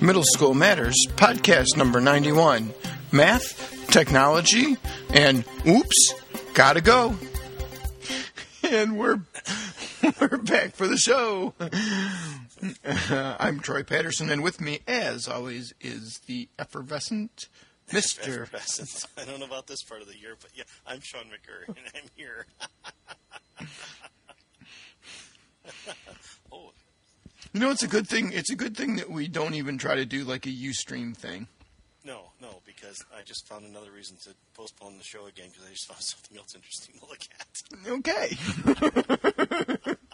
Middle School Matters, podcast number 91. Math, technology, and oops, gotta go. And we're we're back for the show. Uh, I'm Troy Patterson, and with me, as always, is the effervescent Mr. Effervescence. I don't know about this part of the year, but yeah, I'm Sean McCurry, and I'm here. oh, You know, it's a good thing. It's a good thing that we don't even try to do like a UStream thing. no, no, because I just found another reason to postpone the show again because I just found something else interesting to look at. Okay.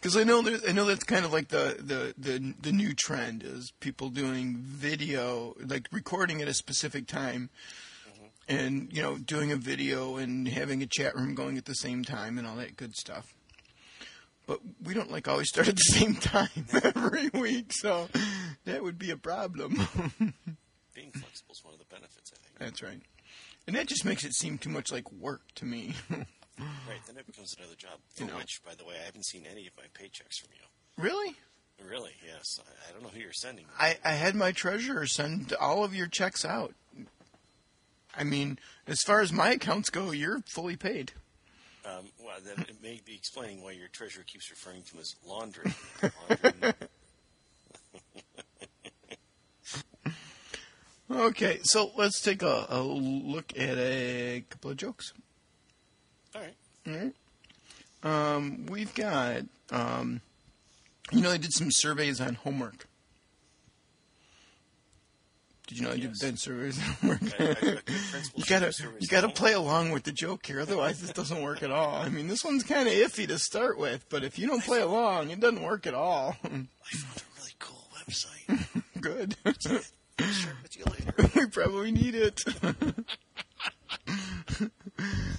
Because I know I know that's kind of like the, the, the, the new trend is people doing video, like recording at a specific time, mm-hmm. and you know doing a video and having a chat room going at the same time and all that good stuff. But we don't like always start at the same time every week, so that would be a problem. Being flexible is one of the benefits, I think. that's right, and that just makes it seem too much like work to me. Right, then it becomes another job. For You know. which, by the way, I haven't seen any of my paychecks from you. really? Really? Yes. I, I don't know who you're sending. I, I had my treasurer send all of your checks out. I mean, as far as my accounts go, you're fully paid. Um, well, then it may be explaining why your treasurer keeps referring to him as laundry. laundry. Okay, so let's take a, a look at a couple of jokes. All right. All right. Um, we've got, um, you know, I did some surveys on homework. Did you know I Yes. did surveys on homework? I, I, You gotta, you gotta play along with the joke here, otherwise this doesn't work at all. I mean, this one's kind of iffy to start with, but if you don't play along, it doesn't work at all. I found a really cool website. Good. Share it with you later. we probably need it.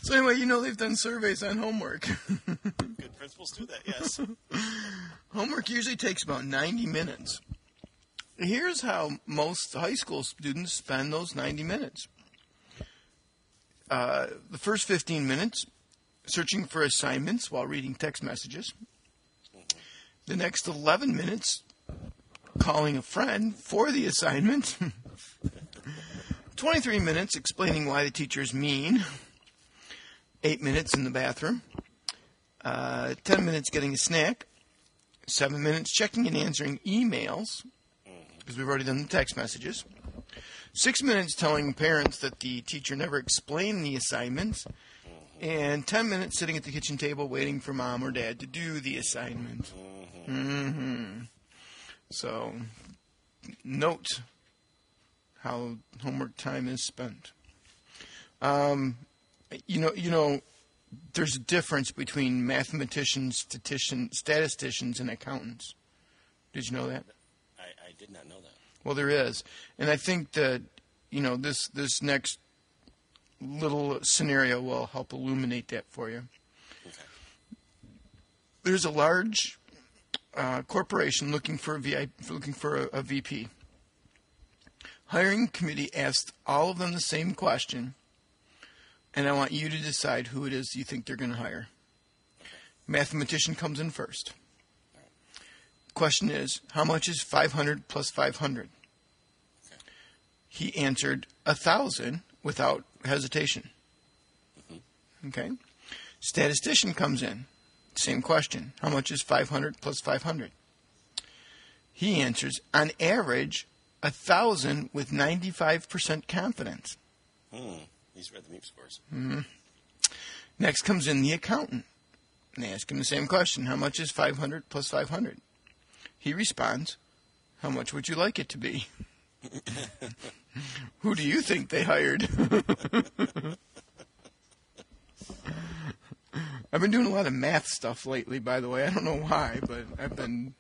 so anyway, you know they've done surveys on homework. Good principals do that. Yes. homework usually takes about 90 minutes. Here's how most high school students spend those 90 minutes. Uh, the first 15 minutes, searching for assignments while reading text messages. The next 11 minutes, calling a friend for the assignment. 23 minutes explaining why the teacher's mean. 8 minutes in the bathroom. Uh, 10 minutes getting a snack. 7 minutes checking and answering emails because we've already done the text messages. Six minutes telling parents that the teacher never explained the assignments. And 10 minutes sitting at the kitchen table waiting for mom or dad to do the assignment. Mm-hmm. So, note how homework time is spent. Um, you know, you know, there's a difference between mathematicians, statistician, statisticians, and accountants. Did you know that? Did not know that. Well, there is, and I think that you know this this next little scenario will help illuminate that for you. Okay. There's a large uh, corporation looking for a VIP, looking for a, a VP. Hiring committee asked all of them the same question, and I want you to decide who it is you think they're going to hire. Mathematician comes in first. Question is, how much is 500 plus 500? He answered a thousand without hesitation. Okay. Statistician comes in. Same question. How much is 500 plus 500? He answers, on average, a thousand with 95% confidence. Hmm. He's read the MEP scores. Next comes in the accountant. And they ask him the same question How much is 500 plus 500? He responds, How much would you like it to be? Who do you think they hired? I've been doing a lot of math stuff lately, by the way. I don't know why, but I've been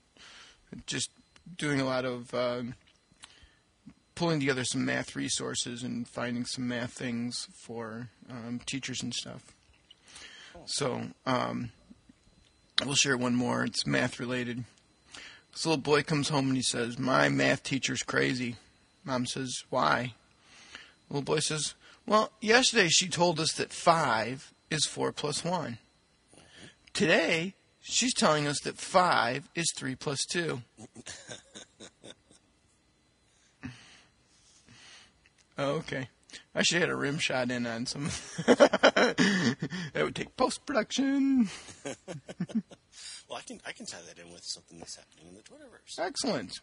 just doing a lot of um, pulling together some math resources and finding some math things for um, teachers and stuff. So um, we'll share one more. It's math related. This little boy comes home and he says, "My math teacher's crazy." Mom says, "Why?" The Little boy says, "Well, yesterday she told us that five is four plus one. today she's telling us that 5 is 3 plus 2. oh, okay. I should have had a rim shot in on some. that would take post production. well, I can I can tie that in with something that's happening in the Twitterverse. Excellent.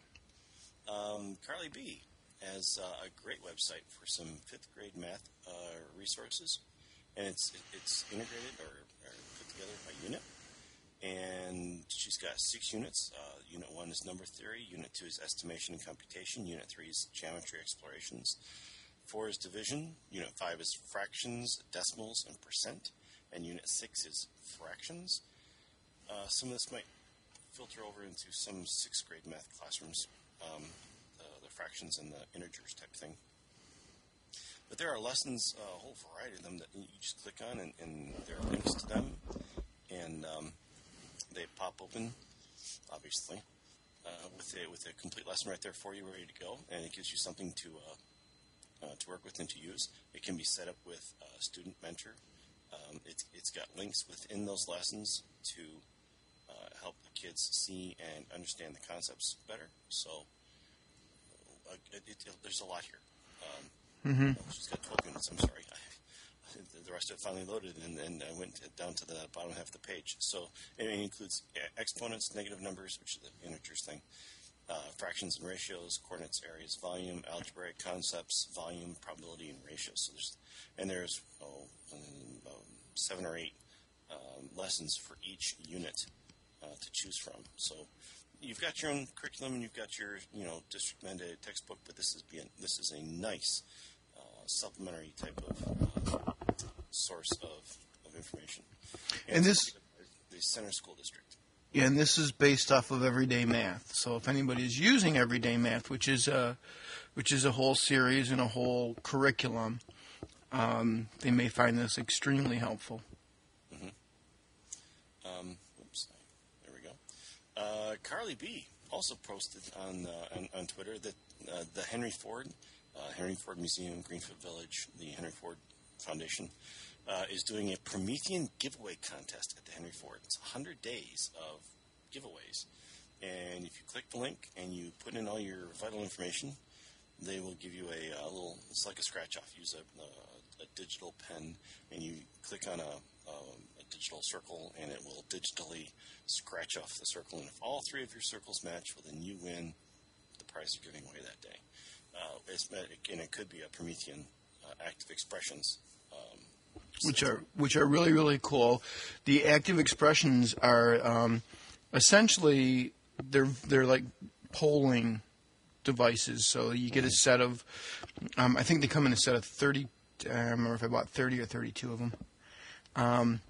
Um, Carly B has uh, a great website for some fifth grade math uh, resources, and it's it's integrated or, or, put together by unit. And she's got six units. Uh, unit one is number theory. Unit two is estimation and computation. Unit three is geometry explorations. Four is division. Unit five is fractions, decimals, and percent. And unit six is fractions. Uh, some of this might filter over into some sixth grade math classrooms, um, the, the, fractions and the integers type thing. But there are lessons, uh, a whole variety of them that you just click on, and, and there are links to them, and um, they pop open, obviously, uh, with a with a complete lesson right there for you, ready to go, and it gives you something to uh, uh, to work with and to use. It can be set up with a student mentor. Um, it's, it's got links within those lessons to uh, help the kids see and understand the concepts better. So uh, it, it, there's a lot here. Um, mm-hmm. oh, she's got 12 units. I'm sorry. the rest of it finally loaded, and then I went down to the bottom half of the page. So it includes exponents, negative numbers, which is the integers thing, uh, fractions and ratios, coordinates, areas, volume, algebraic concepts, volume, probability, and ratios. So there's, and there's oh, um, seven or eight um, lessons for each unit uh, to choose from. So you've got your own curriculum and you've got your you know district mandated textbook, but this is being this is a nice uh, supplementary type of uh, source of, of information. And, and this the center school district and this is based off of everyday math. So if anybody is using everyday math, which is a which is a whole series and a whole curriculum, um, they may find this extremely helpful. Mm-hmm. Um, oops, there we go. Uh, Carly B also posted on uh, on, on, Twitter that uh, the Henry Ford uh, Henry Ford Museum, Greenfield Village, the Henry Ford Foundation uh, is doing a Promethean giveaway contest at the Henry Ford. It's 100 days of giveaways. And if you click the link and you put in all your vital information, they will give you a, a little, it's like a scratch off. Use a, a, a digital pen and you click on a, a digital circle and it will digitally scratch off the circle. And if all three of your circles match, well, then you win the prize you're giving away that day. Uh, and it could be a Promethean uh, active expressions um, which are which are really really cool. The active expressions are um, essentially they're they're like polling devices. So you get a set of, um, I think they come in a set of thirty. I don't remember if I bought thirty or thirty-two of them. Um,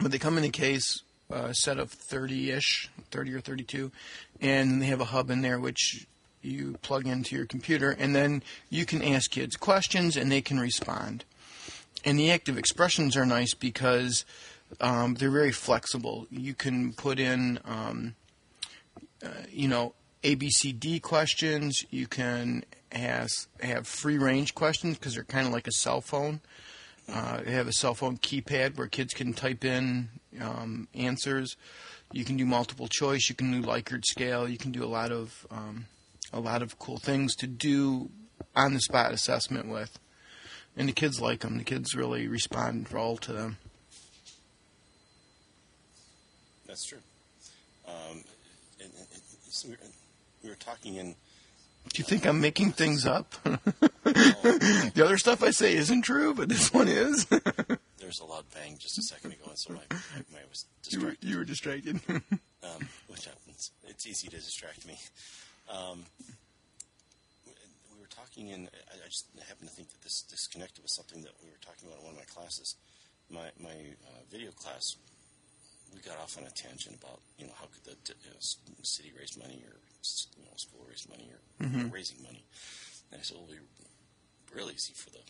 but they come in a case, a uh, set of thirty-ish, thirty or thirty-two, and they have a hub in there which you plug into your computer, and then you can ask kids questions and they can respond. And the active expressions are nice because um, they're very flexible. You can put in, um, uh, you know, ABCD questions. You can have have free range questions because they're kind of like a cell phone. Uh, they have a cell phone keypad where kids can type in um, answers. You can do multiple choice. You can do Likert scale. You can do a lot of um, a lot of cool things to do on the spot assessment with and the kids like them. The kids really respond well to them. That's true. Um, and, and, so we, were, we, were, talking in. Do you think I'm making things up? the other stuff I say isn't true, but this one is. There's a loud bang just a second ago, and so my, my, I was distracted. You were, you were distracted. um, which happens. It's easy to distract me. Um, talking, and I, I just happen to think that this disconnected with something that we were talking about in one of my classes. My my uh, video class, we got off on a tangent about you know how could the you know, city raise money or you know school raise money or mm-hmm. raising money, and I said, well, we really easy for the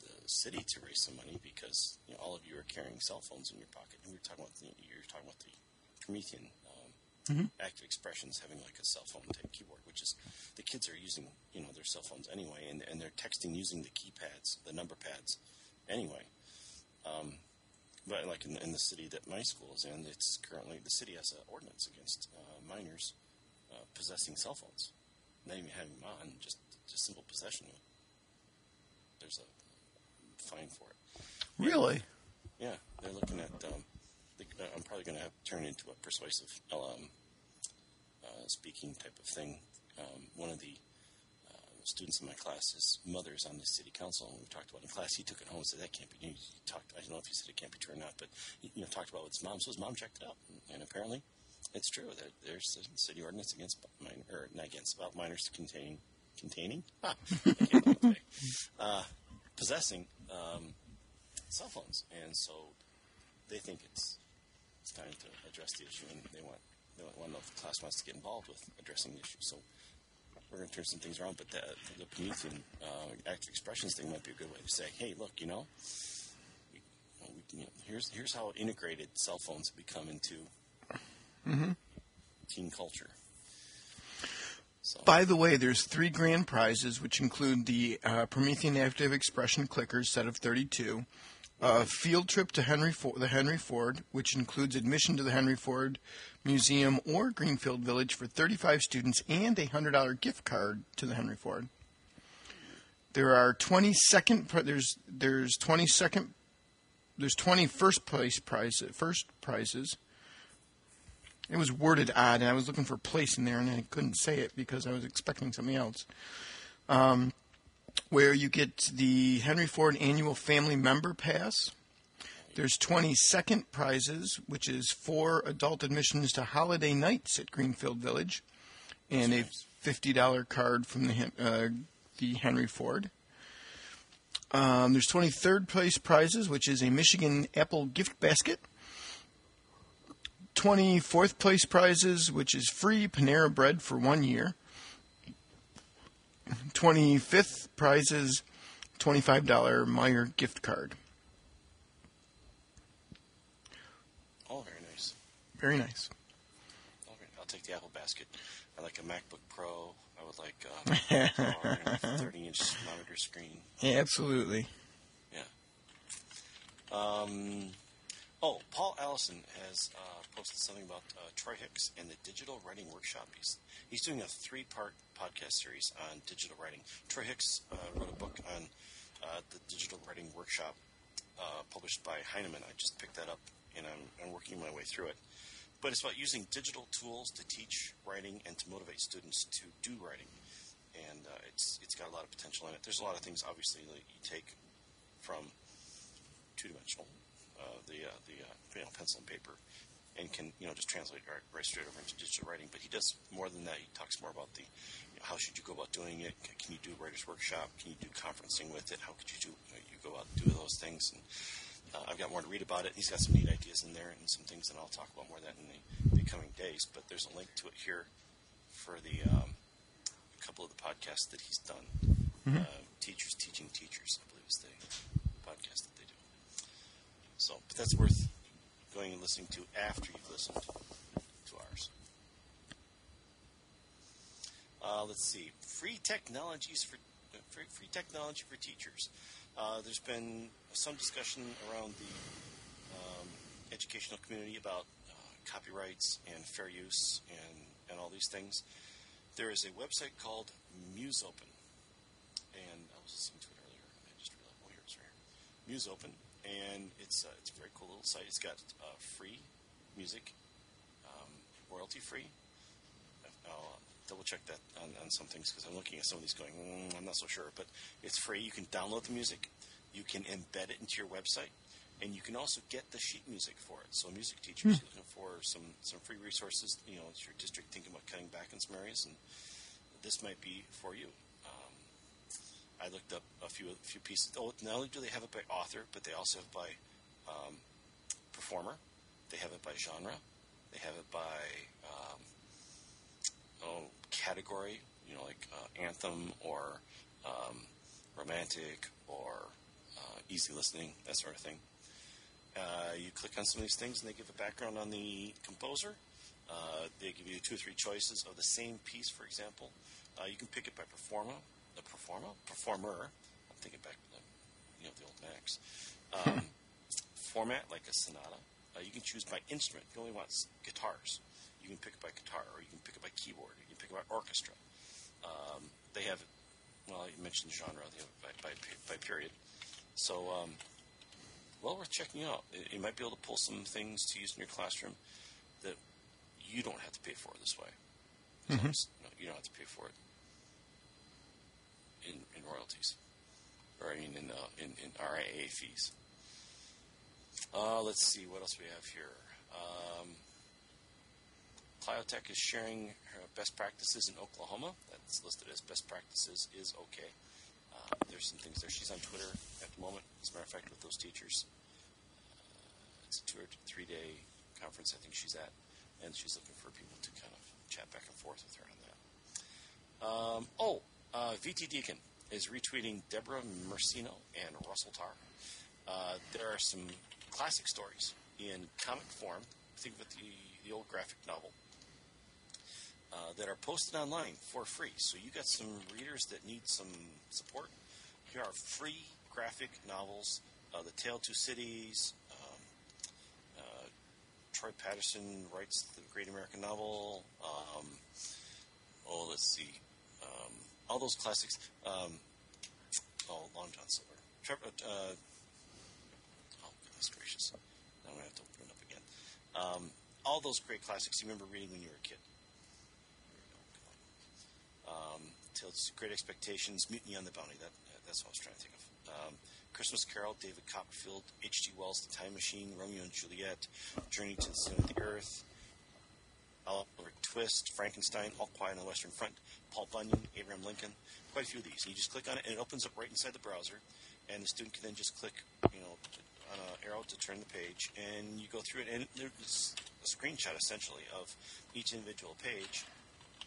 the city to raise some money because you know, all of you are carrying cell phones in your pocket, and we were talking about the, you're talking about the Promethean mm-hmm. active expressions having like a cell phone type keyboard, which is the kids are using you know their cell phones anyway, and, and they're texting using the keypads, the number pads, anyway. Um, but like in, in the city that my school is in, it's currently the city has an ordinance against uh, minors uh, possessing cell phones, not even having them on, just just simple possession. There's a fine for it. Really? Yeah, they're looking at. Um, I'm probably going to turn into a persuasive um, uh, speaking type of thing. Um, one of the uh, students in my class, his mother is on the city council, and we talked about in class. He took it home and said that can't be. He talked. I don't know if he said it can't be true or not, but he, you know, talked about with his mom. So his mom checked it out, and, and apparently, it's true. There, there's a city ordinance against minor, or not against about minors containing containing ah, uh, possessing um, cell phones, and so they think it's it's time to address the issue, and they want they want know if the class wants to get involved with addressing the issue. So we're going to turn some things around, but the, the Promethean uh, active expressions thing might be a good way to say, hey, look, you know, we, we, you know here's here's how integrated cell phones have become into Mm-hmm. teen culture. So, By the way, there's three grand prizes, which include the uh, Promethean Active Expression Clickers set of 32, a field trip to Henry the Henry Ford, which includes admission to the Henry Ford Museum or Greenfield Village for 35 students, and a $100 gift card to the Henry Ford. There are 20 second. pri- There's there's 20 second. There's 20 first place prize first prizes. It was worded odd, and I was looking for place in there, and I couldn't say it because I was expecting something else. Um, where you get the Henry Ford Annual Family Member Pass. There's 20 second prizes, which is four adult admissions to holiday nights at Greenfield Village, and a $50 card from the uh, the Henry Ford. Um, there's 23rd place prizes, which is a Michigan Apple gift basket. 24th place prizes, which is free Panera bread for one year. 25th prizes, $25 Meijer gift card. all very nice. Very nice. All very, I'll take the Apple basket. I like a MacBook Pro. I would like um, a 30 inch monitor screen. Absolutely. Yeah. Um, oh, Paul Allison has uh, posted something about uh, Troy Hicks and the digital writing workshop. He's, he's doing a three part podcast series on digital writing. Troy Hicks uh, wrote a book on uh, the digital writing workshop uh, published by Heinemann. I just picked that up and I'm, I'm working my way through it. But it's about using digital tools to teach writing and to motivate students to do writing. And uh, it's it's got a lot of potential in it. There's a lot of things, obviously, that you take from two-dimensional, uh, the uh, the uh, you know, pencil and paper, and can you know just translate right, right straight over into digital writing. But he does more than that. He talks more about the you know, how should you go about doing it. Can, you do writers workshop? Can you do conferencing with it? How could you do you, know, you go out and do those things? And uh, I've got more to read about it. He's got some neat ideas in there and some things, and I'll talk about more of that in the, the coming days. But there's a link to it here for the um, a couple of the podcasts that he's done. Uh, teachers teaching teachers, I believe, is the podcast that they do. So, but that's worth going and listening to after you've listened to ours. Uh, let's see, free technologies for free, free technology for teachers. Uh, there's been some discussion around the um, educational community about uh, copyrights and fair use and, and all these things. There is a website called Musopen, and I was listening to it earlier, I just realized, oh, here it's right here. Musopen, and it's uh, it's a very cool little site. It's got uh, free music, um, royalty free. I'll double check that on, on some things because I'm looking at some of these going, mm, I'm not so sure. But it's free. You can download the music, you can embed it into your website, and you can also get the sheet music for it. So, music teachers looking for some, some free resources, you know, it's your district thinking about cutting back in some areas, and this might be for you. I looked up a few a few pieces. Oh, not only do they have it by author, but they also have it by um, performer. They have it by genre. They have it by um, oh, category. You know, like uh, anthem or um, romantic or uh, easy listening, that sort of thing. Uh, you click on some of these things, and they give a background on the composer. Uh, they give you two or three choices of the same piece, for example. Uh, you can pick it by performer, the performer, performer. I'm thinking back, to the, you know, the old Max. Um, format, like a sonata. Uh, you can choose by instrument. You only want guitars, you can pick it by guitar, or you can pick it by keyboard, or you can pick it by orchestra. Um, they have, well, you mentioned genre, they have it by, by, by period. So, um, well worth checking out. You might be able to pull some things to use in your classroom that you don't have to pay for this way. Mm-hmm. No, you don't have to pay for it in, in royalties, or I mean in uh, in, in RIA fees. Uh, let's see what else we have here. Um, Cliotech is sharing best practices in Oklahoma. That's listed as best practices is okay. Uh, there's some things there. She's on Twitter at the moment, as a matter of fact, with those teachers. Uh, it's a two or three day conference I think she's at, and she's looking for people to kind of chat back and forth with her on that. Um, oh, uh, VT Deacon is retweeting Deborah Mercino and Russell Tarr. Uh, there are some classic stories in comic form. Think it the, the old graphic novel uh, that are posted online for free. So you got some readers that need some support. Here are free graphic novels: uh, "The Tale Two Cities." Um, uh, Troy Patterson writes the great American novel. Um, oh, let's see, all those classics. Um, oh, Long John Silver. Trevor, uh, oh goodness gracious! Now I'm gonna have to open it up again. Um, all those great classics you remember reading when you were a kid. Um, Tales Great Expectations, Mutiny on the Bounty. That, that's what I was trying to think of. Um, Christmas Carol, David Copperfield, H.G. Wells, The Time Machine, Romeo and Juliet, Journey to the Center of the Earth, Oliver Twist, Frankenstein, All Quiet on the Western Front, Paul Bunyan, Abraham Lincoln. Quite a few of these. And you just click on it, and it opens up right inside the browser. And the student can then just click, you know, on an arrow to turn the page, and you go through it, and there's a screenshot essentially of each individual page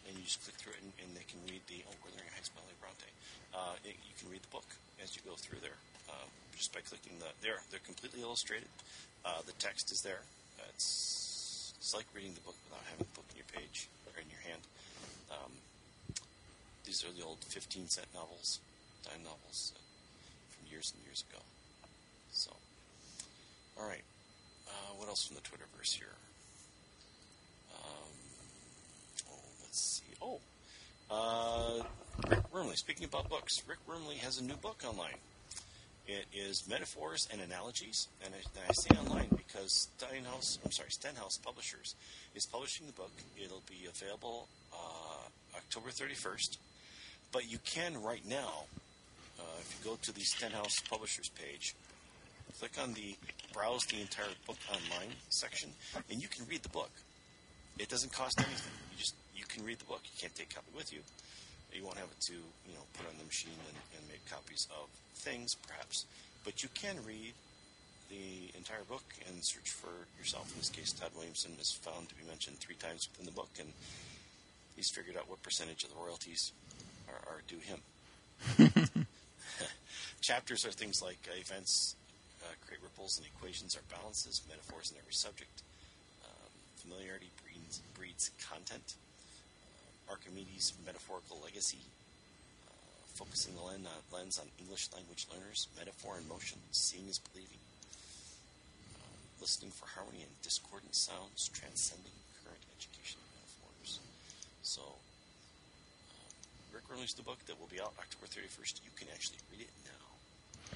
and you just click through it, and, and they can read the. Oh, we're learning Belle Bronte. Uh, you can read the book as you go through there, um, just by clicking the. They're they're completely illustrated. Uh, the text is there. Uh, it's it's like reading the book without having the book in your page or in your hand. Um, these are the old 15 cent novels, dime novels uh, from years and years ago. So, all right. Uh, what else from the Twitterverse here? Um, oh, let's see. Oh, uh, Rick Wormeli. Speaking about books, Rick Wormeli has a new book online. It is Metaphors and Analogies, and I, and I say online because Steinhaus, I'm sorry, Stenhouse Publishers is publishing the book. It'll be available uh, October 31st, but you can right now, uh, if you go to the Stenhouse Publishers page, click on the Browse the entire book online section, and you can read the book. It doesn't cost anything. You just you can read the book. You can't take a copy with you. You won't have it to, you know, put on the machine and, and make copies of things, perhaps. But you can read the entire book and search for yourself. In this case, Todd Williamson is found to be mentioned three times within the book, and he's figured out what percentage of the royalties are, are due him. Chapters are things like uh, events, uh, create ripples and equations are balances, metaphors in every subject. Um, familiarity breeds, breeds content. Archimedes' metaphorical legacy, uh, focusing the lens on, English language learners, metaphor in motion, seeing is believing, uh, listening for harmony and discordant sounds, transcending current education metaphors. So, uh, Rick released a book that will be out October 31st. You can actually read it now.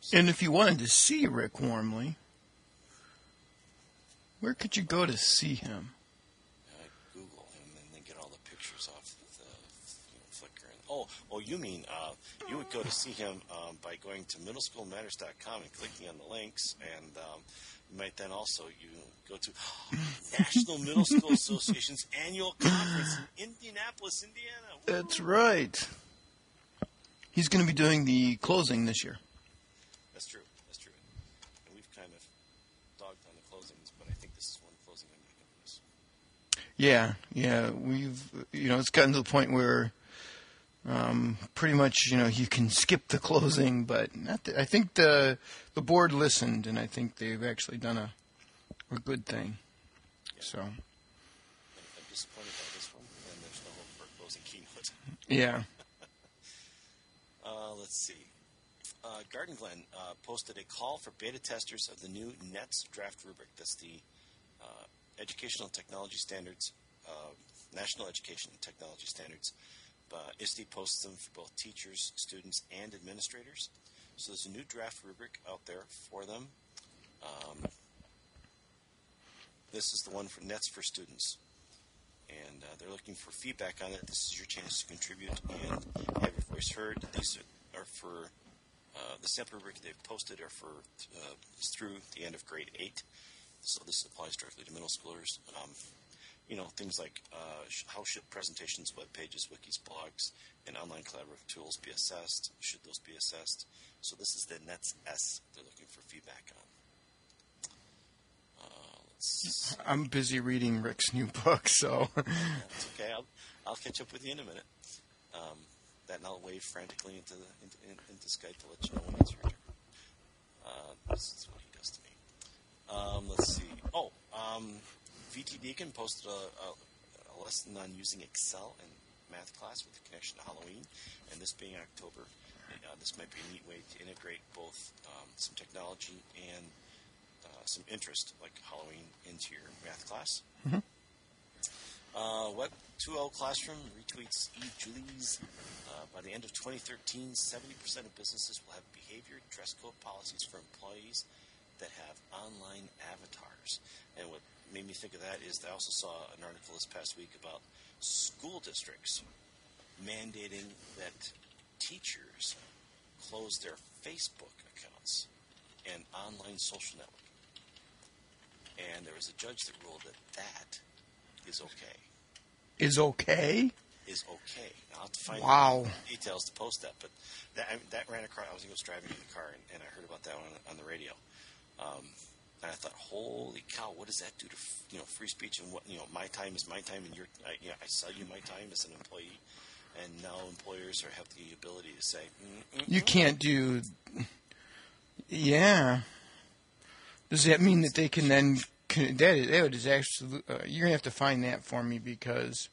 So, and if you wanted to see Rick Wormeli, where could you go to see him? Oh, oh, you mean uh, you would go to see him um, by going to middleschoolmatters.com and clicking on the links, and um, you might then also you go to National Middle School Association's annual conference in Indianapolis, Indiana. Woo! That's right. He's going to be doing the closing this year. That's true. That's true. And we've kind of dogged on the closings, but I think this is one closing I'm going to miss. Yeah, yeah. We've you know it's gotten to the point where um, pretty much, you know, you can skip the closing, but the, I think the the board listened, and I think they've actually done a a good thing. Yeah. So. I'm disappointed by this one, and there's no hope for closing keynote. Yeah. uh, let's see. uh, Garden Glen uh, posted a call for beta testers of the new NETS draft rubric. That's the uh, Educational Technology Standards, uh, National Education and Technology Standards. Uh, ISTE posts them for both teachers, students, and administrators. So there's a new draft rubric out there for them. Um, this is the one for NETS for students. And uh, they're looking for feedback on it. This is your chance to contribute and have your voice heard. These are, for uh, the sample rubric they've posted are for uh, through the end of grade 8. So this applies directly to middle schoolers. Um, you know, things like uh, how should presentations, web pages, wikis, blogs, and online collaborative tools be assessed? Should those be assessed? So this is the NETS S they're looking for feedback on. Uh, let's, I'm busy reading Rick's new book, so that's okay. I'll, I'll catch up with you in a minute. Um, that and I'll wave frantically into the into, in, into Skype to let you know when it's your turn. Uh, this is what he does to me. Um, let's see. Oh, um, VT Deacon posted a, a, a lesson on using Excel in math class with a connection to Halloween, and this being October, uh, this might be a neat way to integrate both um, some technology and uh, some interest, like Halloween, into your math class. Uh, Web 2.0 Classroom retweets E. Julie's. Uh, by the end of 2013, 70% of businesses will have behavior dress code policies for employees that have online avatars. And what made me think of that is I also saw an article this past week about school districts mandating that teachers close their Facebook accounts and online social network. And there was a judge that ruled that that is okay. is okay. Is okay. I'll have to find Wow. details to post that, but that I, that ran across. I was, I was driving in the car and, and I heard about that on, on the radio. Um, and I thought, holy cow, what does that do to f- you know free speech and what you know my time is my time and your I, you know, I sell you my time as an employee, and now employers are have the ability to say You can't do. Yeah. Does that mean that they can then? Can, that is, that is actually. Uh, you're gonna have to find that for me because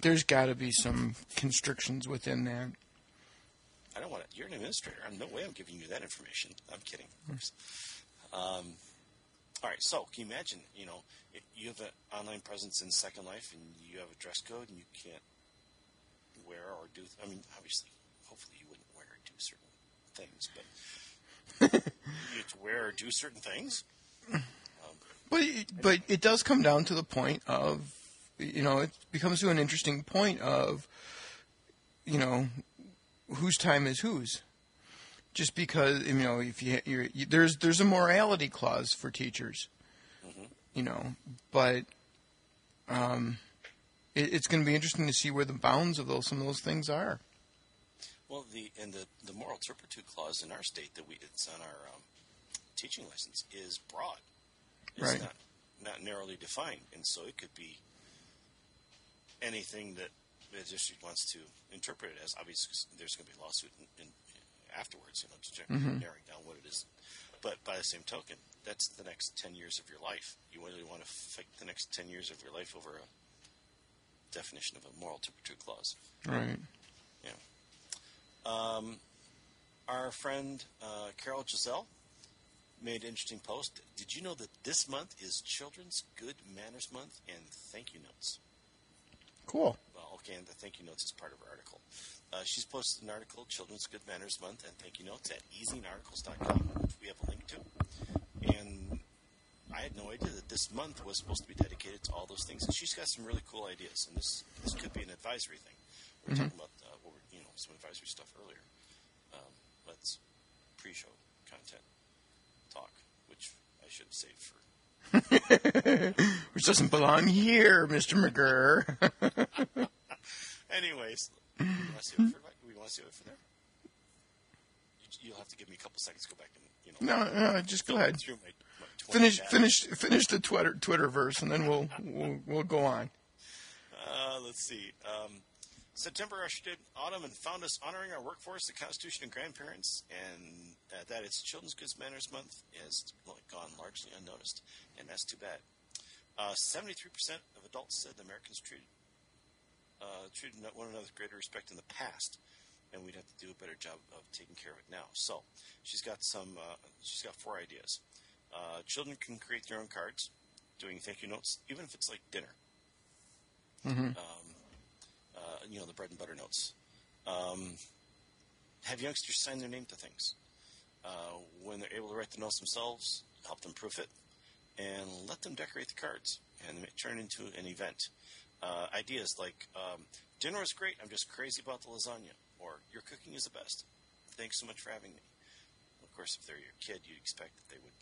there's got to be some constrictions within that. I don't want to. You're an administrator. I'm no way I'm giving you that information. I'm kidding, of course. Um, all right. So, can you imagine? You know, you have an online presence in Second Life, and you have a dress code, and you can't wear or do. I mean, obviously, hopefully, you wouldn't wear or do certain things, but you have to wear or do certain things. But but it does come down to the point of, you know, it becomes to an interesting point of, you know, whose time is whose. Just because you know, if you, you're, you there's there's a morality clause for teachers, you know, but um, it, it's going to be interesting to see where the bounds of those some of those things are. Well, the and the the moral turpitude clause in our state that we it's on our um, teaching license is broad. It's Right. not not narrowly defined, and so it could be anything that the district wants to interpret it as. Obviously, there's going to be a lawsuit in, in, afterwards, you know, to check narrowing down what it is. But by the same token, that's the next ten years of your life. You really want to fight the next ten years of your life over a definition of a moral turpitude clause. Right. Yeah. Um, our friend uh, Carol Giselle made an interesting post. Did you know that this month is Children's Good Manners Month and thank you notes? Cool. Well, okay, and the thank you notes is part of her article. Uh, she's posted an article, Children's Good Manners Month and thank you notes at ezinearticles.com, which we have a link to. And I had no idea that this month was supposed to be dedicated to all those things. And she's got some really cool ideas, and this this could be an advisory thing. We were talking about uh, what we're, you know some advisory stuff earlier. Um, let's pre-show content talk, which I should have saved for. Which doesn't belong here, Mr. McGurr. Anyways, we want to see it for, we want to see it for there. You, you'll have to give me a couple seconds to go back and you know. no, no, just go ahead. My, my Finish, finish, finish the Twitter Twitter verse, and then we'll we'll, we'll go on. Uh, let's see. Um, September ushered in autumn and found us honoring our workforce, the Constitution, and grandparents, and uh, that it's Children's Good Manners Month has gone largely unnoticed, and that's too bad. Uh, 73% of adults said Americans treated uh, treated one another with greater respect in the past, and we'd have to do a better job of taking care of it now. So she's got some. Uh, she's got four ideas. Uh, children can create their own cards, doing thank you notes, even if it's like dinner. Um, uh, you know, the bread and butter notes. Um, have youngsters sign their name to things. Uh, when they're able to write the notes themselves, help them proof it, and let them decorate the cards and turn into an event. Uh, ideas like um, dinner is great. I'm just crazy about the lasagna, or your cooking is the best. Thanks so much for having me. Of course, if they're your kid, you'd expect that they would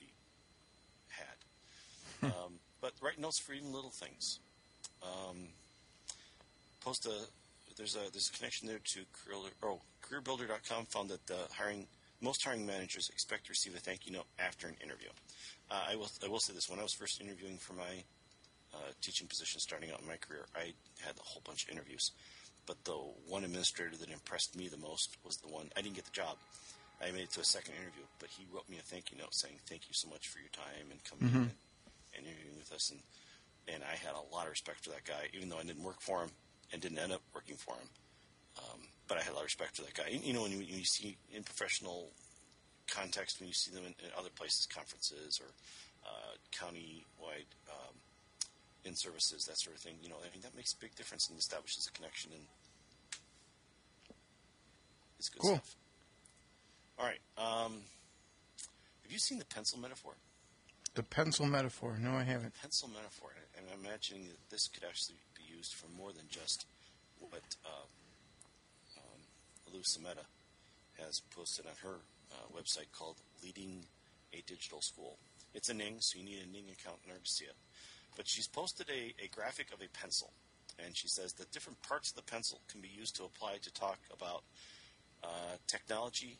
be had. um, but write notes for even little things. Um, post a there's a there's a connection there to career, oh, careerbuilder.com found that the hiring most hiring managers expect to receive a thank you note after an interview. Uh, I will I will say this: when I was first interviewing for my uh, teaching position starting out in my career, I had a whole bunch of interviews, but the one administrator that impressed me the most was the one I didn't get the job. I made it to a second interview, but he wrote me a thank you note saying thank you so much for your time and coming in and, and interviewing with us, and and I had a lot of respect for that guy, even though I didn't work for him and didn't end up working for him. Um, but I had a lot of respect for that guy. You know, when you, when you see in professional context, when you see them in, in other places, conferences or uh, county-wide um, in services, that sort of thing, you know, I mean, that makes a big difference and establishes a connection and it's good Cool. stuff. All right. Um, have you seen the pencil metaphor? The pencil metaphor. No, I haven't. pencil metaphor, and I'm imagining that this could actually be used for more than just what uh, um, Lou Sameta has posted on her uh, website called Leading a Digital School. It's a Ning, so you need a Ning account in order to see it. But she's posted a, a graphic of a pencil, and she says that different parts of the pencil can be used to apply to talk about uh, technology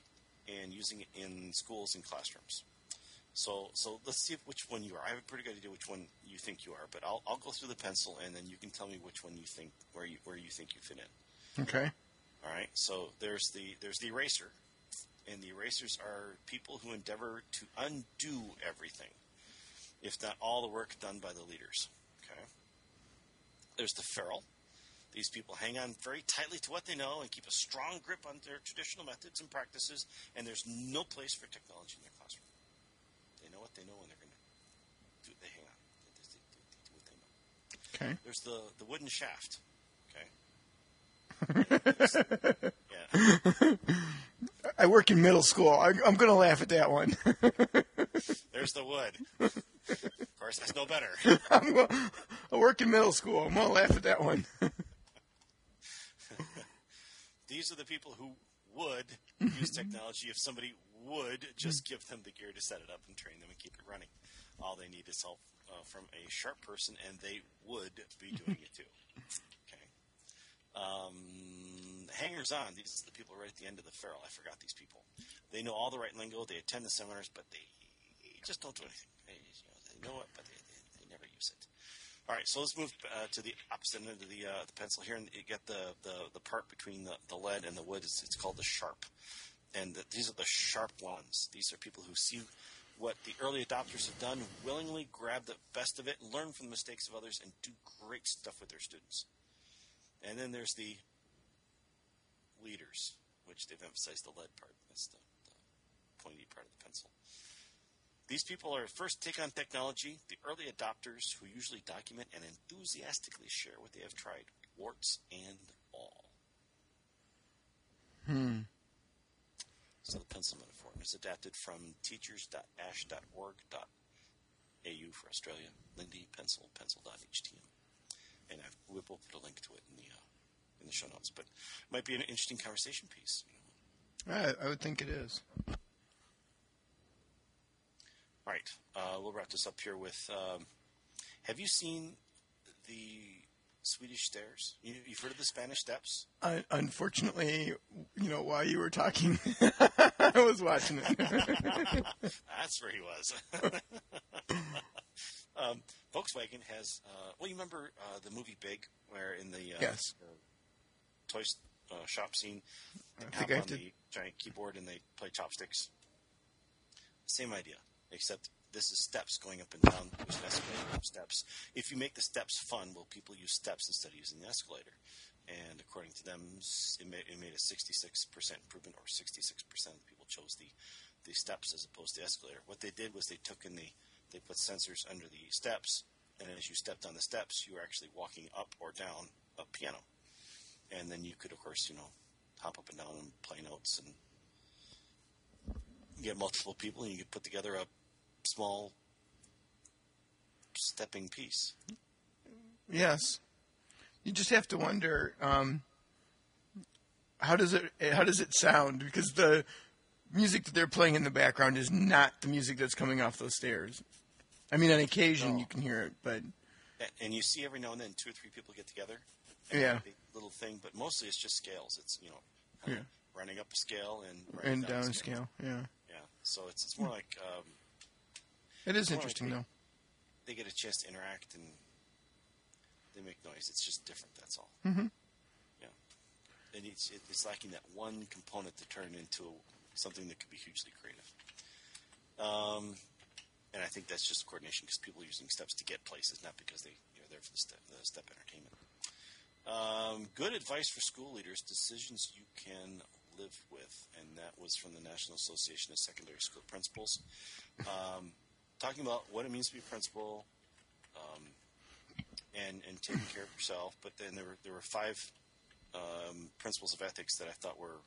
and using it in schools and classrooms. So, so let's see which one you are. I have a pretty good idea which one you think you are, but I'll, I'll go through the pencil and then you can tell me which one you think where you where you think you fit in. Okay. All right. So there's the there's the eraser, and the erasers are people who endeavor to undo everything, if not all the work done by the leaders. Okay. There's the ferrule. These people hang on very tightly to what they know and keep a strong grip on their traditional methods and practices, and there's no place for technology in their classroom. They know what they know, and they're going to do. They hang on. They, they, they, they do what they know. Okay. There's the the wooden shaft. Okay. yeah. I work in middle school. I, I'm going to laugh at that one. There's the wood. Of course, that's no better. I'm I work in middle school. I'm going to laugh at that one. These are the people who would use technology if somebody would just give them the gear to set it up and train them and keep it running. All they need is help uh, from a sharp person, and they would be doing it too. Okay. Um, hangers on. These are the people right at the end of the ferrule. I forgot these people. They know all the right lingo. They attend the seminars, but they just don't do anything. Know, it, but they, they never use it. All right, so let's move uh, to the opposite end of the, uh, the pencil here, and you get the, the, the part between the, the lead and the wood. It's, it's called the sharp, and the, these are the sharp ones. These are people who see what the early adopters have done, willingly grab the best of it, learn from the mistakes of others, and do great stuff with their students. And then there's the leaders, which they've emphasized the lead part. That's the, the pointy part of the pencil. These people are first take on technology, the early adopters who usually document and enthusiastically share what they have tried, warts and all. Hmm. So the pencil metaphor is adapted from teachers.ash.org.au for Australia, Lindy Pencil, pencil.htm. And I we will put a link to it in the uh, in the show notes. But it might be an interesting conversation piece. You know. I, I would think it is. All right, uh, we'll wrap this up here with. Um, have you seen the Swedish stairs? You, you've heard of the Spanish steps? I, unfortunately, you know, while you were talking, I was watching it. That's where he was. um, Volkswagen has. Uh, well, you remember uh, the movie Big, where in the uh, Yes. toy uh, shop scene, they I think I on did. the giant keyboard and they play chopsticks. Same idea, except this is steps going up and down. Steps. If you make the steps fun, will people use steps instead of using the escalator? and according to them, it made, it made a 66% improvement, or 66% of people chose the, the steps as opposed to the escalator. What they did was they took in the, they put sensors under the steps, and as you stepped on the steps, you were actually walking up or down a piano. And then you could, of course, you know, hop up and down and play notes and get multiple people, and you could put together a small stepping piece. Yes. You just have to wonder um, how does it how does it sound because the music that they're playing in the background is not the music that's coming off those stairs. I mean, on occasion No. you can hear it, but And you see every now and then two or three people get together. Yeah. a little thing, but mostly it's just scales. It's you know, of running up a scale and running and down a scale. Yeah, Yeah, so it's it's more like um, it is interesting I though. they get a chance to interact and they make noise. It's just different. That's all. Mhm. Yeah, and it's it's lacking that one component to turn into something that could be hugely creative. Um, and I think that's just coordination because people are using steps to get places, not because they you're there for the step the step entertainment. Um, good advice for school leaders: decisions you can live with, and that was from the National Association of Secondary School Principals, um, talking about what it means to be a principal, um, and and taking care of yourself. But then there were there were five um, principles of ethics that I thought were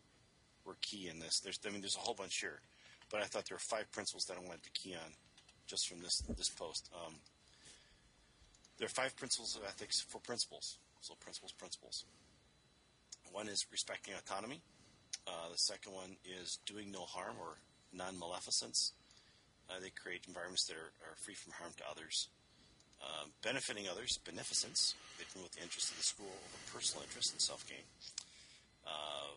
were key in this. There's I mean there's a whole bunch here, but I thought there were five principles that I wanted to key on just from this this post. Um, there are five principles of ethics for principals. So principles, principles. One is respecting autonomy. Uh, the second one is doing no harm or non-maleficence. Uh, they create environments that are, are free from harm to others. Um, benefiting others, beneficence. They promote the interest of the school over personal interest and self-gain. Uh,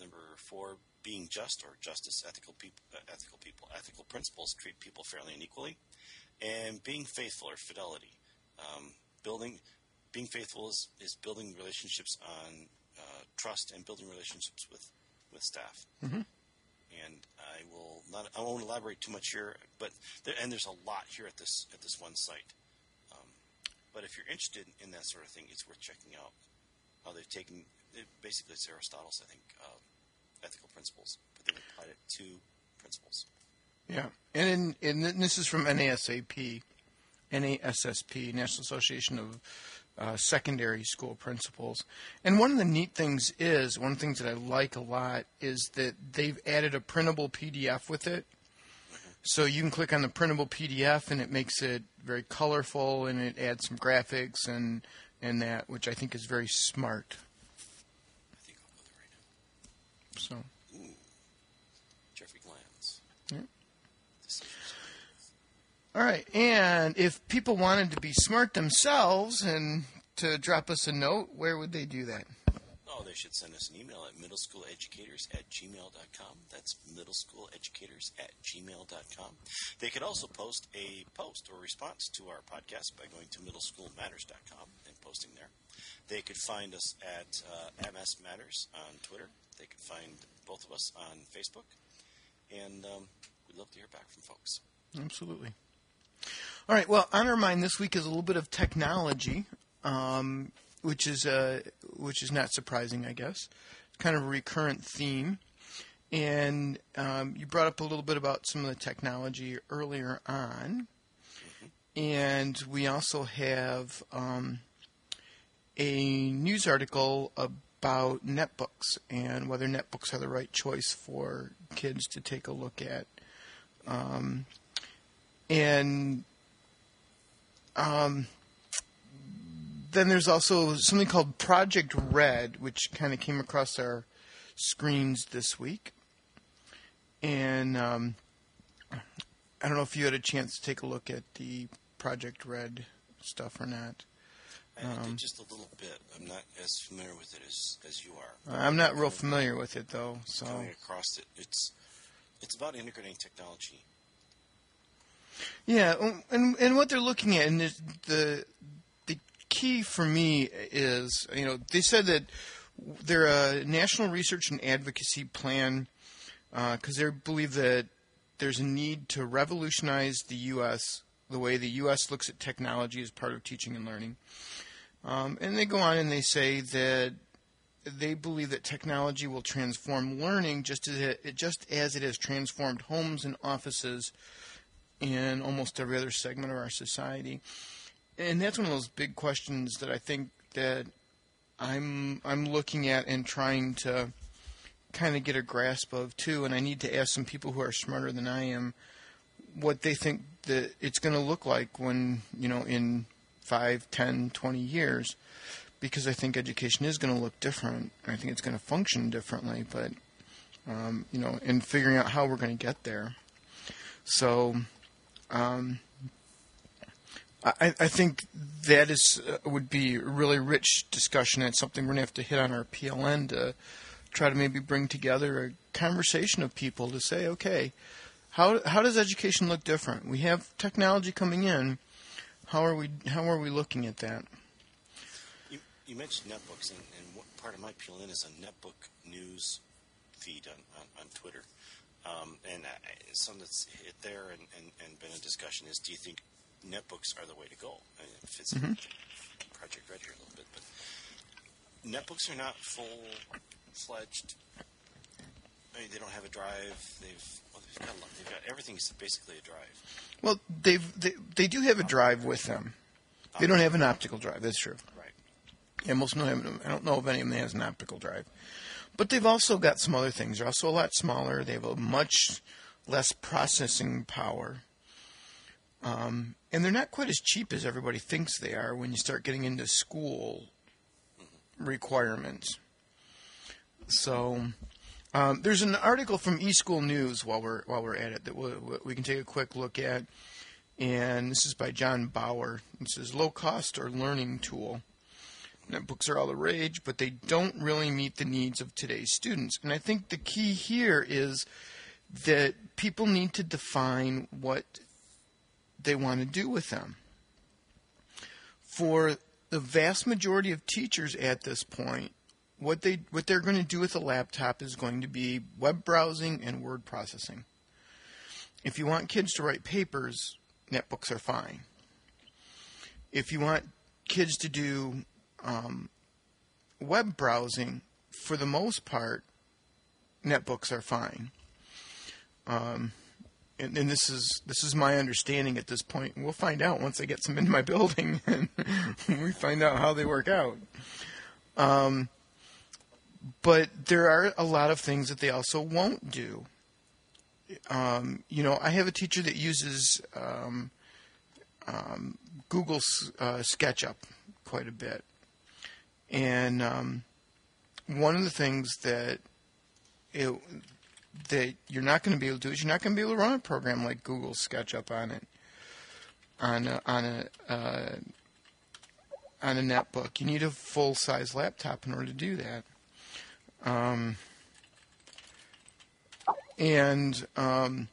number four, being just or justice, ethical people, uh, ethical people, ethical principles treat people fairly and equally, and being faithful or fidelity, um, building, being faithful is, is building relationships on uh, trust and building relationships with with staff. Mhm. I will not, I won't elaborate too much here, but there, and there's a lot here at this at this one site. Um, but if you're interested in that sort of thing, it's worth checking out how they've taken. It, basically, it's Aristotle's, I think, uh, ethical principles, but they've applied it to principles. Yeah, and in, and this is from NASAP, NASSP, National Association of uh, Secondary School Principals. And one of the neat things is, one of the things that I like a lot is that they've added a printable PDF with it. So you can click on the printable PDF and it makes it very colorful and it adds some graphics and and that, which I think is very smart. I think I'll go there right now. So Ooh, Jeffrey Glanz. Yeah. Decisions. All right, and if people wanted to be smart themselves and to drop us a note, where would they do that? Oh, they should send us an email at middleschooleducators at gmail.com. That's middleschooleducators at gmail.com. They could also post a post or response to our podcast by going to middleschoolmatters.com and posting there. They could find us at uh, MS Matters on Twitter. They could find both of us on Facebook. And um, we'd love to hear back from folks. Absolutely. All right. Well, on our mind this week is a little bit of technology, um, which is uh, which is not surprising, I guess. It's kind of a recurrent theme, and um, you brought up a little bit about some of the technology earlier on, and we also have um, a news article about netbooks and whether netbooks are the right choice for kids to take a look at. And um, then there's also something called Project Red, which kind of came across our screens this week. And um, I don't know if you had a chance to take a look at the Project Red stuff or not. Um, did just a little bit. I'm not as familiar with it as, as you are. I'm not real familiar with it though, so Coming across it, it's it's about integrating technology. Yeah, um, and and what they're looking at, and the the, key for me is, you know, they said that they're a national research and advocacy plan because they believe that there's a need to revolutionize the U.S. the way the U.S. looks at technology as part of teaching and learning. Um, and they go on and they say that they believe that technology will transform learning just as it, just as it has transformed homes and offices in almost every other segment of our society. And that's one of those big questions that I think that I'm I'm looking at and trying to kind of get a grasp of too. And I need to ask some people who are smarter than I am what they think that it's going to look like when you know in 5, 10, 20 years because I think education is going to look different. I think it's going to function differently, but um, you know, in figuring out how we're going to get there. So, um, I, I, think that is uh, would be a really rich discussion and something we're going to have to hit on our PLN to try to maybe bring together a conversation of people to say, okay, how how does education look different? We have technology coming in. How are we how are we looking at that? You, you mentioned netbooks, and, and part of my PLN is a netbook news feed on, on, on Twitter. Um, and I, something that's hit there and, and, and, been a discussion is do you think netbooks are the way to go? I mean, it fits mm-hmm. Project Red here a little bit, but netbooks are not full fledged. I mean, they don't have a drive. They've well, they've got, they've got everything's basically a drive. Well, they've they, they do have a drive with them. They don't have an optical drive. That's true. Right. Yeah, most of them. I don't know if any of them has an optical drive, but they've also got some other things. They're also a lot smaller. They have a much less processing power. Um, and they're not quite as cheap as everybody thinks they are when you start getting into school requirements. So um, there's an article from eSchool News while we're while we're at it that we, we can take a quick look at, and this is by John Bauer. It says low cost or learning tool. Netbooks are all the rage, but they don't really meet the needs of today's students. And I think the key here is that people need to define what they want to do with them. For the vast majority of teachers at this point, what they what they're going to do with a laptop is going to be web browsing and word processing. If you want kids to write papers, netbooks are fine. If you want kids to do um, web browsing, for the most part, netbooks are fine. Um, and, and, this is this is my understanding at this point. We'll find out once I get some in my building and we find out how they work out. Um, but there are a lot of things that they also won't do. Um, you know, I have a teacher that uses um, um, Google uh, SketchUp quite a bit, and um, one of the things that it, that you're not going to be able to do is you're not going to be able to run a program like Google SketchUp on it on a, on a uh, on a netbook. You need a full size laptop in order to do that. Um, and um,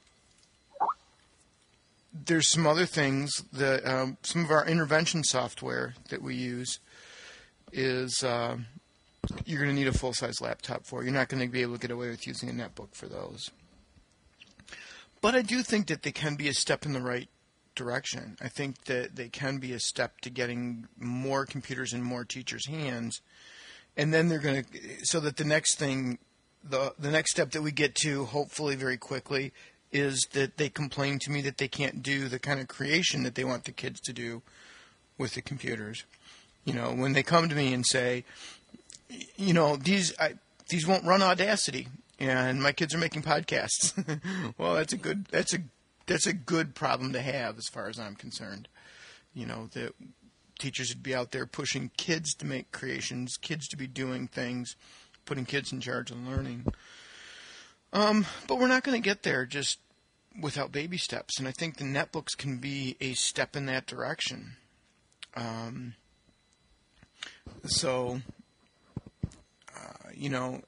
there's some other things that um, some of our intervention software that we use is uh, you're going to need a full size laptop for. You're not going to be able to get away with using a netbook for those. But I do think that they can be a step in the right direction. I think that they can be a step to getting more computers in more teachers' hands and then they're going to so that the next thing the the next step that we get to hopefully very quickly is that they complain to me that they can't do the kind of creation that they want the kids to do with the computers. You know, when they come to me and say, you know, these I, these won't run Audacity, and my kids are making podcasts. well, that's a good that's a that's a good problem to have as far as I'm concerned. You know that teachers would be out there pushing kids to make creations, kids to be doing things, putting kids in charge of learning. Um, but we're not going to get there just without baby steps, and I think the netbooks can be a step in that direction. Um, so, uh, you know,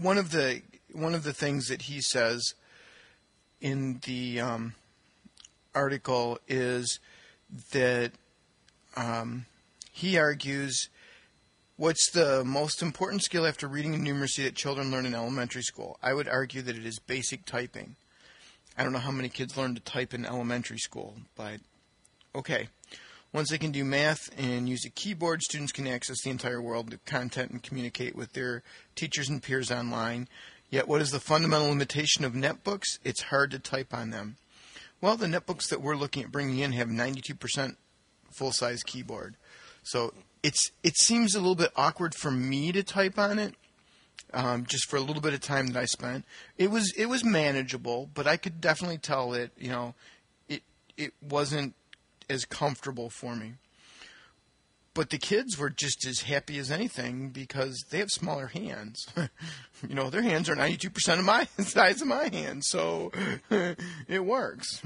one of the one of the things that he says in the um, article is that um, he argues what's the most important skill after reading and numeracy that children learn in elementary school? I would argue that it is basic typing. I don't know how many kids learn to type in elementary school, but okay. Once they can do math and use a keyboard, students can access the entire world of content and communicate with their teachers and peers online. Yet, what is the fundamental limitation of netbooks? It's hard to type on them. Well, the netbooks that we're looking at bringing in have 92% full size keyboard. So it's it seems a little bit awkward for me to type on it. Um, just for a little bit of time that I spent, it was it was manageable, but I could definitely tell that you know it it wasn't as comfortable for me. But the kids were just as happy as anything because they have smaller hands. you know, their hands are 92% of my size of my hands, so it works.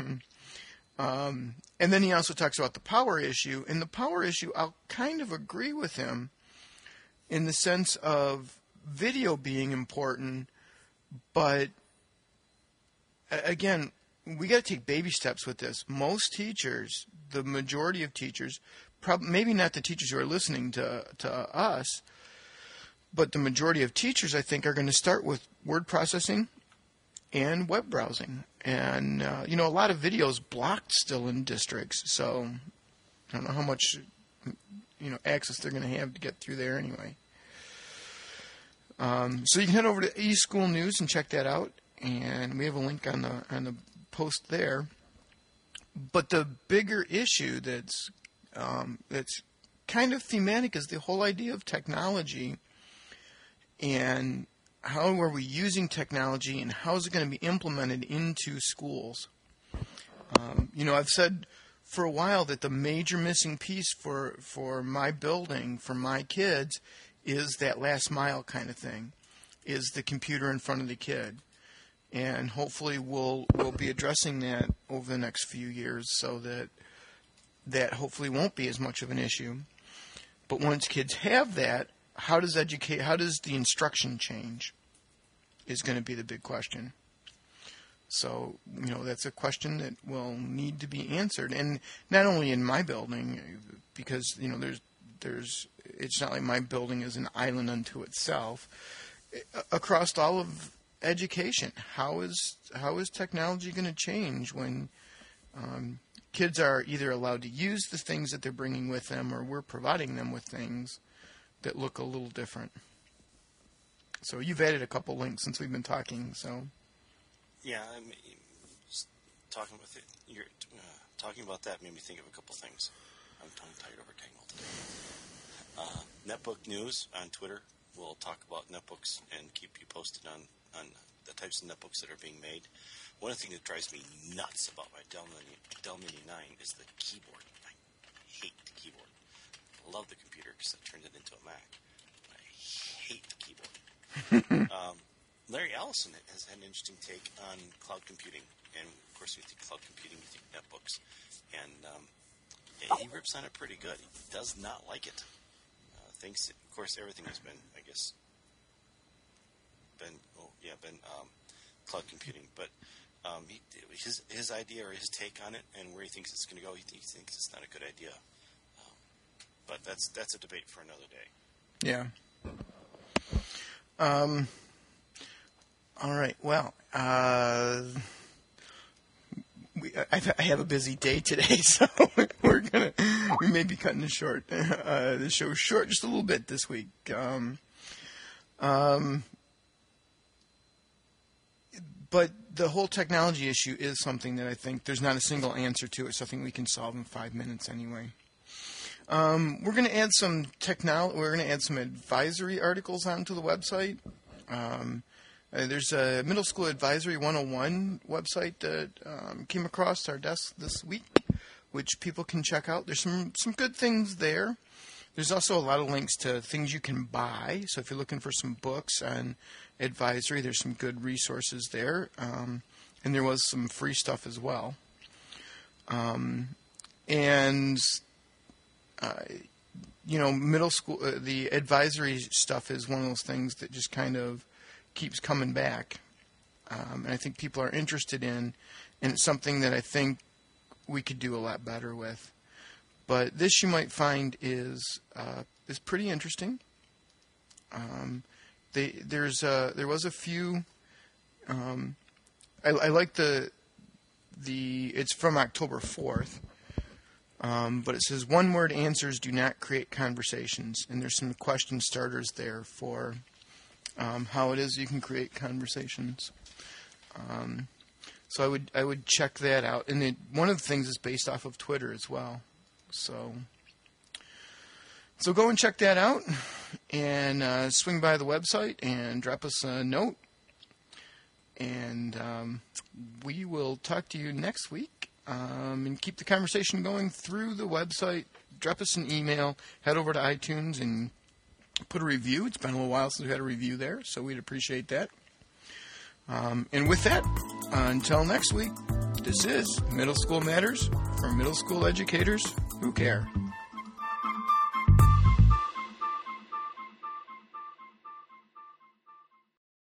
Um, and then he also talks about the power issue. And the power issue, I'll kind of agree with him in the sense of video being important, but again, we got to take baby steps with this. Most teachers, the majority of teachers, prob- maybe not the teachers who are listening to to us, but the majority of teachers, I think, are going to start with word processing and web browsing. And uh, you know, a lot of videos blocked still in districts, so I don't know how much you know access they're going to have to get through there anyway. Um, so you can head over to eSchool News and check that out, and we have a link on the on the post there. But the bigger issue that's um, that's kind of thematic is the whole idea of technology and how are we using technology and how is it going to be implemented into schools. Um, you know, I've said for a while that the major missing piece for for my building for my kids is that last mile kind of thing, is the computer in front of the kid and hopefully we'll we'll be addressing that over the next few years so that that hopefully won't be as much of an issue. But once kids have that, how does educate how does the instruction change is going to be the big question. So, you know, that's a question that will need to be answered and not only in my building because, you know, there's there's it's not like my building is an island unto itself. Across all of education. How is how is technology going to change when um, kids are either allowed to use the things that they're bringing with them, or we're providing them with things that look a little different? So you've added a couple links since we've been talking. So yeah, I mean, talking with it, you're uh, talking about that made me think of a couple things. I'm tongue tied over tangled today. Uh, Netbook News on Twitter. We'll talk about netbooks and keep you posted on on the types of netbooks that are being made. One thing that drives me nuts about my Dell Mini, Dell Mini 9 is the keyboard. I hate the keyboard. I love the computer because I turned it into a Mac. I hate the keyboard. um, Larry Ellison has had an interesting take on cloud computing. And of course, we think cloud computing, we think netbooks. And um, he rips on it pretty good. He does not like it. Uh, thinks, of course, everything has been, I guess, been oh yeah been um, cloud computing, but um, he, his his idea or his take on it and where he thinks it's going to go, he, he, thinks it's not a good idea. Um, but that's that's a debate for another day. Yeah. Um. All right. Well, uh, we, I, I, have a busy day today, so we're gonna we may be cutting it short. Uh, the show's short just a little bit this week. Um, um, but the whole technology issue is something that I think there's not a single answer to. It's something we can solve in five minutes anyway. Um, we're going to add some technology. We're going to add some advisory articles onto the website. Um, uh, there's a middle school advisory 101 website that um, came across our desk this week, which people can check out. There's some some good things there. There's also a lot of links to things you can buy. So if you're looking for some books on advisory, there's some good resources there. Um, and there was some free stuff as well. Um, and, uh, you know, middle school, uh, the advisory stuff is one of those things that just kind of keeps coming back. Um, and I think people are interested in, and it's something that I think we could do a lot better with. But this you might find is uh, is pretty interesting. Um, they, there's uh, there was a few. Um, I, I like the the it's from October fourth. Um, but it says one word answers do not create conversations. And there's some question starters there for um, how it is you can create conversations. Um, so I would I would check that out. And it, one of the things is based off of Twitter as well. So so go and check that out, and uh, swing by the website and drop us a note. And um, we will talk to you next week. Um, and keep the conversation going through the website. Drop us an email. Head over to iTunes and put a review. It's been a little while since we had a review there, so we'd appreciate that. Um, and with that, until next week, this is Middle School Matters for middle school educators who care.